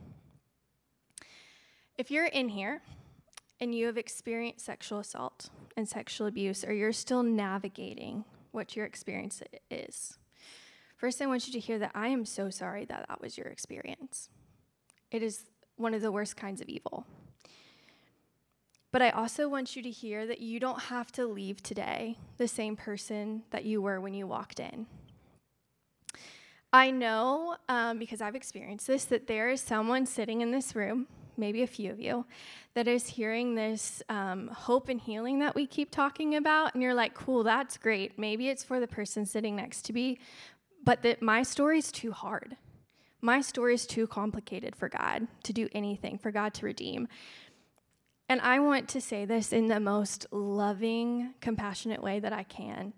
If you're in here and you have experienced sexual assault and sexual abuse, or you're still navigating what your experience is. First, I want you to hear that I am so sorry that that was your experience. It is one of the worst kinds of evil. But I also want you to hear that you don't have to leave today the same person that you were when you walked in. I know, um, because I've experienced this, that there is someone sitting in this room maybe a few of you, that is hearing this um, hope and healing that we keep talking about, and you're like, cool, that's great. Maybe it's for the person sitting next to me, but that my story is too hard. My story is too complicated for God to do anything, for God to redeem. And I want to say this in the most loving, compassionate way that I can.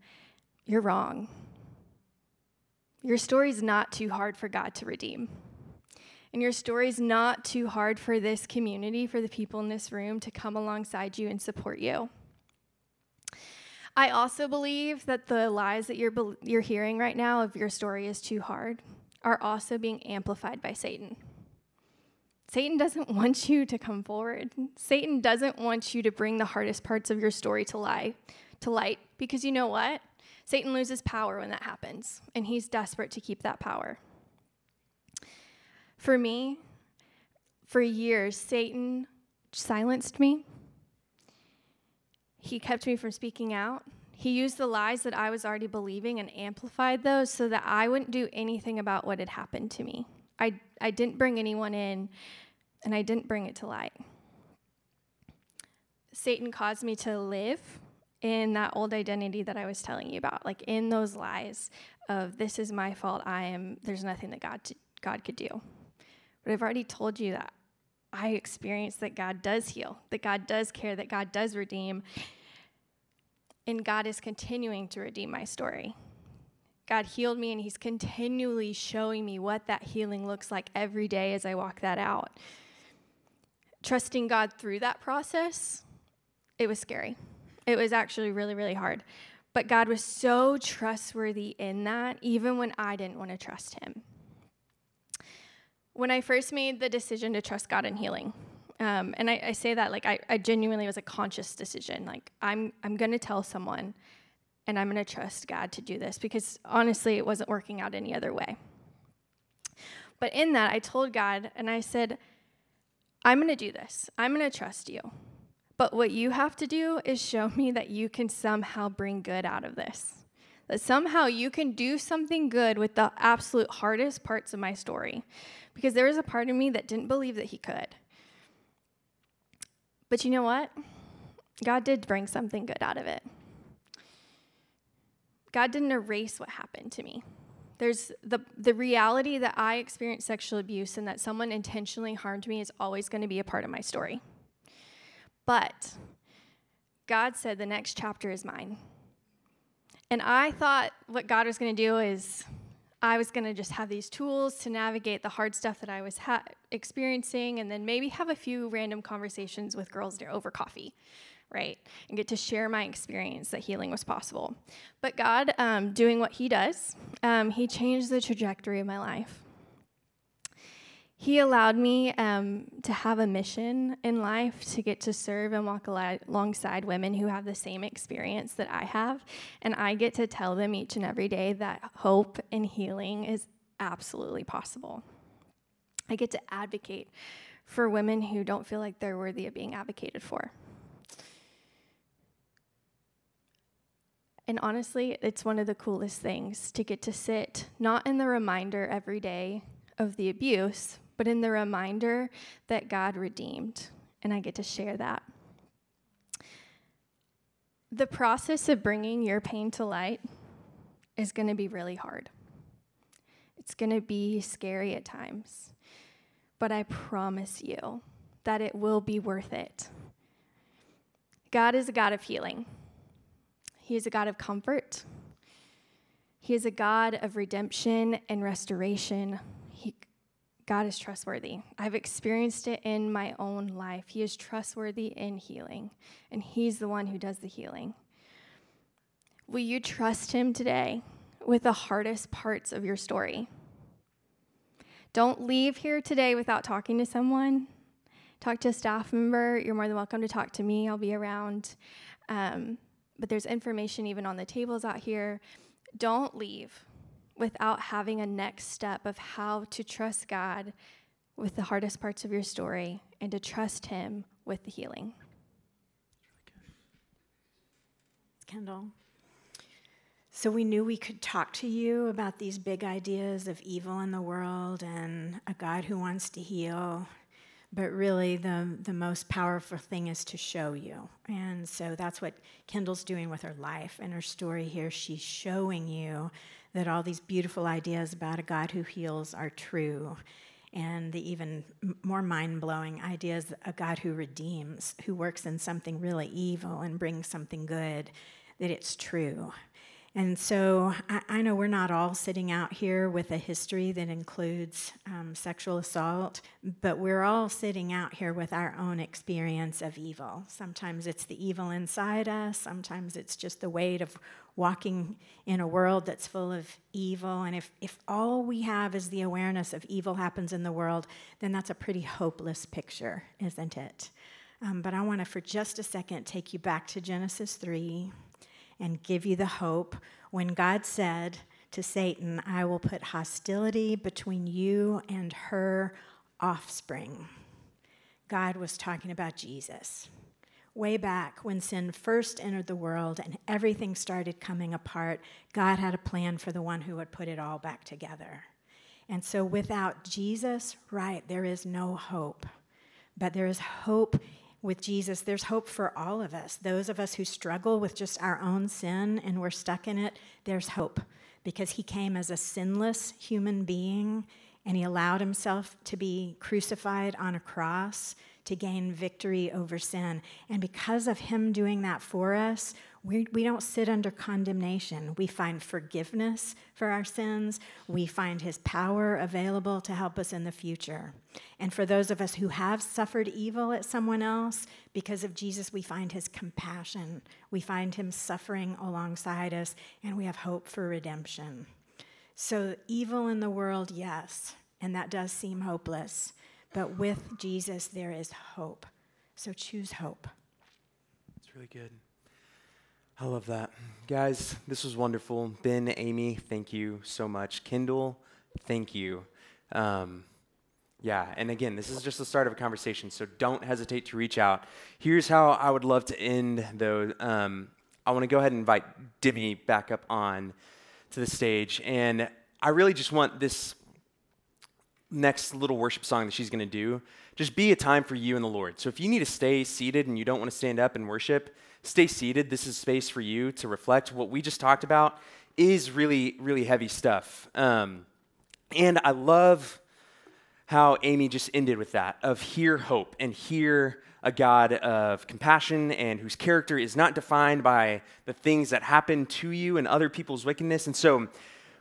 You're wrong. Your story is not too hard for God to redeem. And your story is not too hard for this community, for the people in this room to come alongside you and support you. I also believe that the lies that you're, you're hearing right now of your story is too hard are also being amplified by Satan. Satan doesn't want you to come forward. Satan doesn't want you to bring the hardest parts of your story to lie, to light, because you know what? Satan loses power when that happens, and he's desperate to keep that power. For me, for years, Satan silenced me. He kept me from speaking out. He used the lies that I was already believing and amplified those so that I wouldn't do anything about what had happened to me. I, I didn't bring anyone in, and I didn't bring it to light. Satan caused me to live in that old identity that I was telling you about, like in those lies of this is my fault. I am. There's nothing that God God could do. But I've already told you that I experienced that God does heal, that God does care, that God does redeem. And God is continuing to redeem my story. God healed me, and He's continually showing me what that healing looks like every day as I walk that out. Trusting God through that process, it was scary. It was actually really, really hard. But God was so trustworthy in that, even when I didn't want to trust Him when I first made the decision to trust God in healing, um, and I, I, say that like I, I genuinely was a conscious decision. Like I'm I'm to tell someone, and I'm to trust God to do this because honestly, it wasn't working out any other way. But in that, I told God, and I said, I'm to do this. I'm to trust you. But what you have to do is show me that you can somehow bring good out of this that somehow you can do something good with the absolute hardest parts of my story. Because there was a part of me that didn't believe that He could. But you know what? God did bring something good out of it. God didn't erase what happened to me. There's the, the reality that I experienced sexual abuse and that someone intentionally harmed me is always going to be a part of my story. But God said the next chapter is mine. And I thought what God was going to do is I was going to just have these tools to navigate the hard stuff that I was ha- experiencing and then maybe have a few random conversations with girls over coffee right? And get to share my experience that healing was possible. But God, um, doing what He does, um, He changed the trajectory of my life. He allowed me um, to have a mission in life to get to serve and walk alongside women who have the same experience that I have. And I get to tell them each and every day that hope and healing is absolutely possible. I get to advocate for women who don't feel like they're worthy of being advocated for. And honestly, it's one of the coolest things to get to sit not in the reminder every day of the abuse, but in the reminder that God redeemed. And I get to share that. The process of bringing your pain to light is going to be really hard. It's going to be scary at times. But I promise you that it will be worth it. God is a God of healing. He is a God of comfort. He is a God of redemption and restoration. God is trustworthy. I've experienced it in my own life. He is trustworthy in healing, and He's the one who does the healing. Will you trust Him today with the hardest parts of your story? Don't leave here today without talking to someone. Talk to a staff member. You're more than welcome to talk to me. I'll be around. Um, but there's information even on the tables out here. Don't leave without having a next step of how to trust God with the hardest parts of your story and to trust Him with the healing. Kendall. So we knew we could talk to you about these big ideas of evil in the world and a God who wants to heal but really the, the most powerful thing is to show you. And so that's what Kendall's doing with her life and her story here. She's showing you that all these beautiful ideas about a God who heals are true. And the even more mind blowing ideas a God who redeems, who works in something really evil and brings something good, that it's true. And so I, I, know we're not all sitting out here with a history that includes um, sexual assault, but we're all sitting out here with our own experience of evil. Sometimes it's the evil inside us, sometimes it's just the weight of walking in a world that's full of evil. And if, if all we have is the awareness of evil happens in the world, then that's a pretty hopeless picture, isn't it? Um, but I want to, for just a second, take you back to Genesis 3 and give you the hope when God said to Satan, I will put hostility between you and her offspring. God was talking about Jesus. Way back when sin first entered the world and everything started coming apart, God had a plan for the one who would put it all back together. And so without Jesus, right, there is no hope. But there is hope with Jesus, there's hope for all of us. Those of us who struggle with just our own sin and we're stuck in it, there's hope because he came as a sinless human being and he allowed himself to be crucified on a cross to gain victory over sin. And because of him doing that for us, we, we don't sit under condemnation. We find forgiveness for our sins. We find his power available to help us in the future. And for those of us who have suffered evil at someone else, because of Jesus, we find his compassion. We find him suffering alongside us, and we have hope for redemption. So, evil in the world, yes, and that does seem hopeless. But with Jesus, there is hope. So choose hope. It's really good. I love that. Guys, this was wonderful. Ben, Amy, thank you so much. Kendall, thank you. Um, yeah, and again, this is just the start of a conversation, so don't hesitate to reach out. Here's how I would love to end, though. Um, I want to go ahead and invite Demi back up on to the stage. And I really just want this next little worship song that she's going to do just be a time for you and the Lord. So if you need to stay seated and you don't want to stand up and worship, stay seated. This is space for you to reflect. What we just talked about is really, really heavy stuff. Um, and I love how Amy just ended with that of hear hope and hear a God of compassion and whose character is not defined by the things that happen to you and other people's wickedness. And so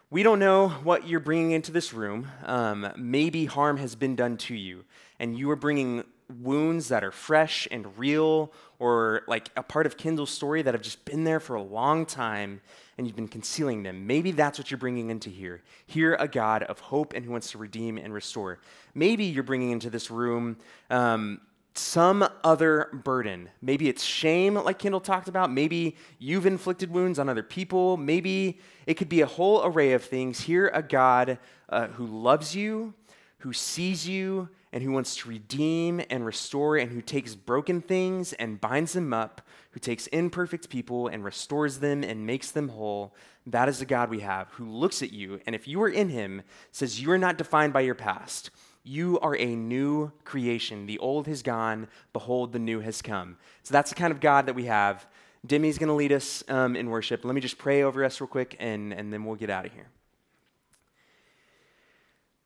we don't know what you're bringing into this room. Um, maybe harm has been done to you, and you are bringing wounds that are fresh and real, or like a part of Kendall's story that have just been there for a long time, and you've been concealing them. Maybe that's what you're bringing into here. Hear a God of hope and who wants to redeem and restore. Maybe you're bringing into this room um, some other burden. Maybe it's shame, like Kendall talked about. Maybe you've inflicted wounds on other people. Maybe it could be a whole array of things. Hear a God uh, who loves you, who sees you, and who wants to redeem and restore, and who takes broken things and binds them up, who takes imperfect people and restores them and makes them whole. That is the God we have, who looks at you, and if you are in him, says you are not defined by your past. You are a new creation. The old has gone. Behold, the new has come. So that's the kind of God that we have. Demi's going to lead us um, in worship. Let me just pray over us real quick, and, and then we'll get out of here.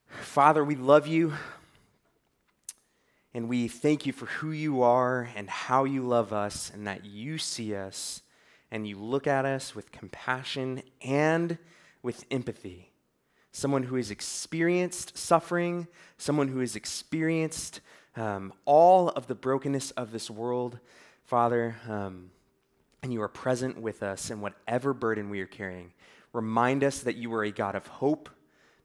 Father, we love you, and we thank you for who you are and how you love us, and that you see us and you look at us with compassion and with empathy someone who has experienced suffering, someone who has experienced um, all of the brokenness of this world, Father, um, and you are present with us in whatever burden we are carrying. Remind us that you are a God of hope,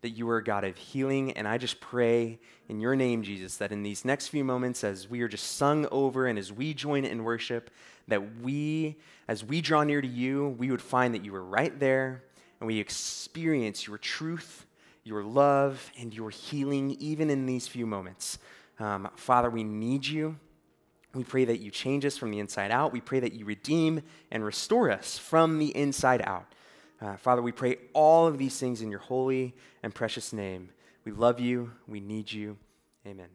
that you are a God of healing, and I just pray in your name, Jesus, that in these next few moments, as we are just sung over and as we join in worship, that we, as we draw near to you, we would find that you are right there and we experience your truth, your love, and your healing even in these few moments. Um, Father, we need you. We pray that you change us from the inside out. We pray that you redeem and restore us from the inside out. Uh, Father, we pray all of these things in your holy and precious name. We love you. We need you. Amen.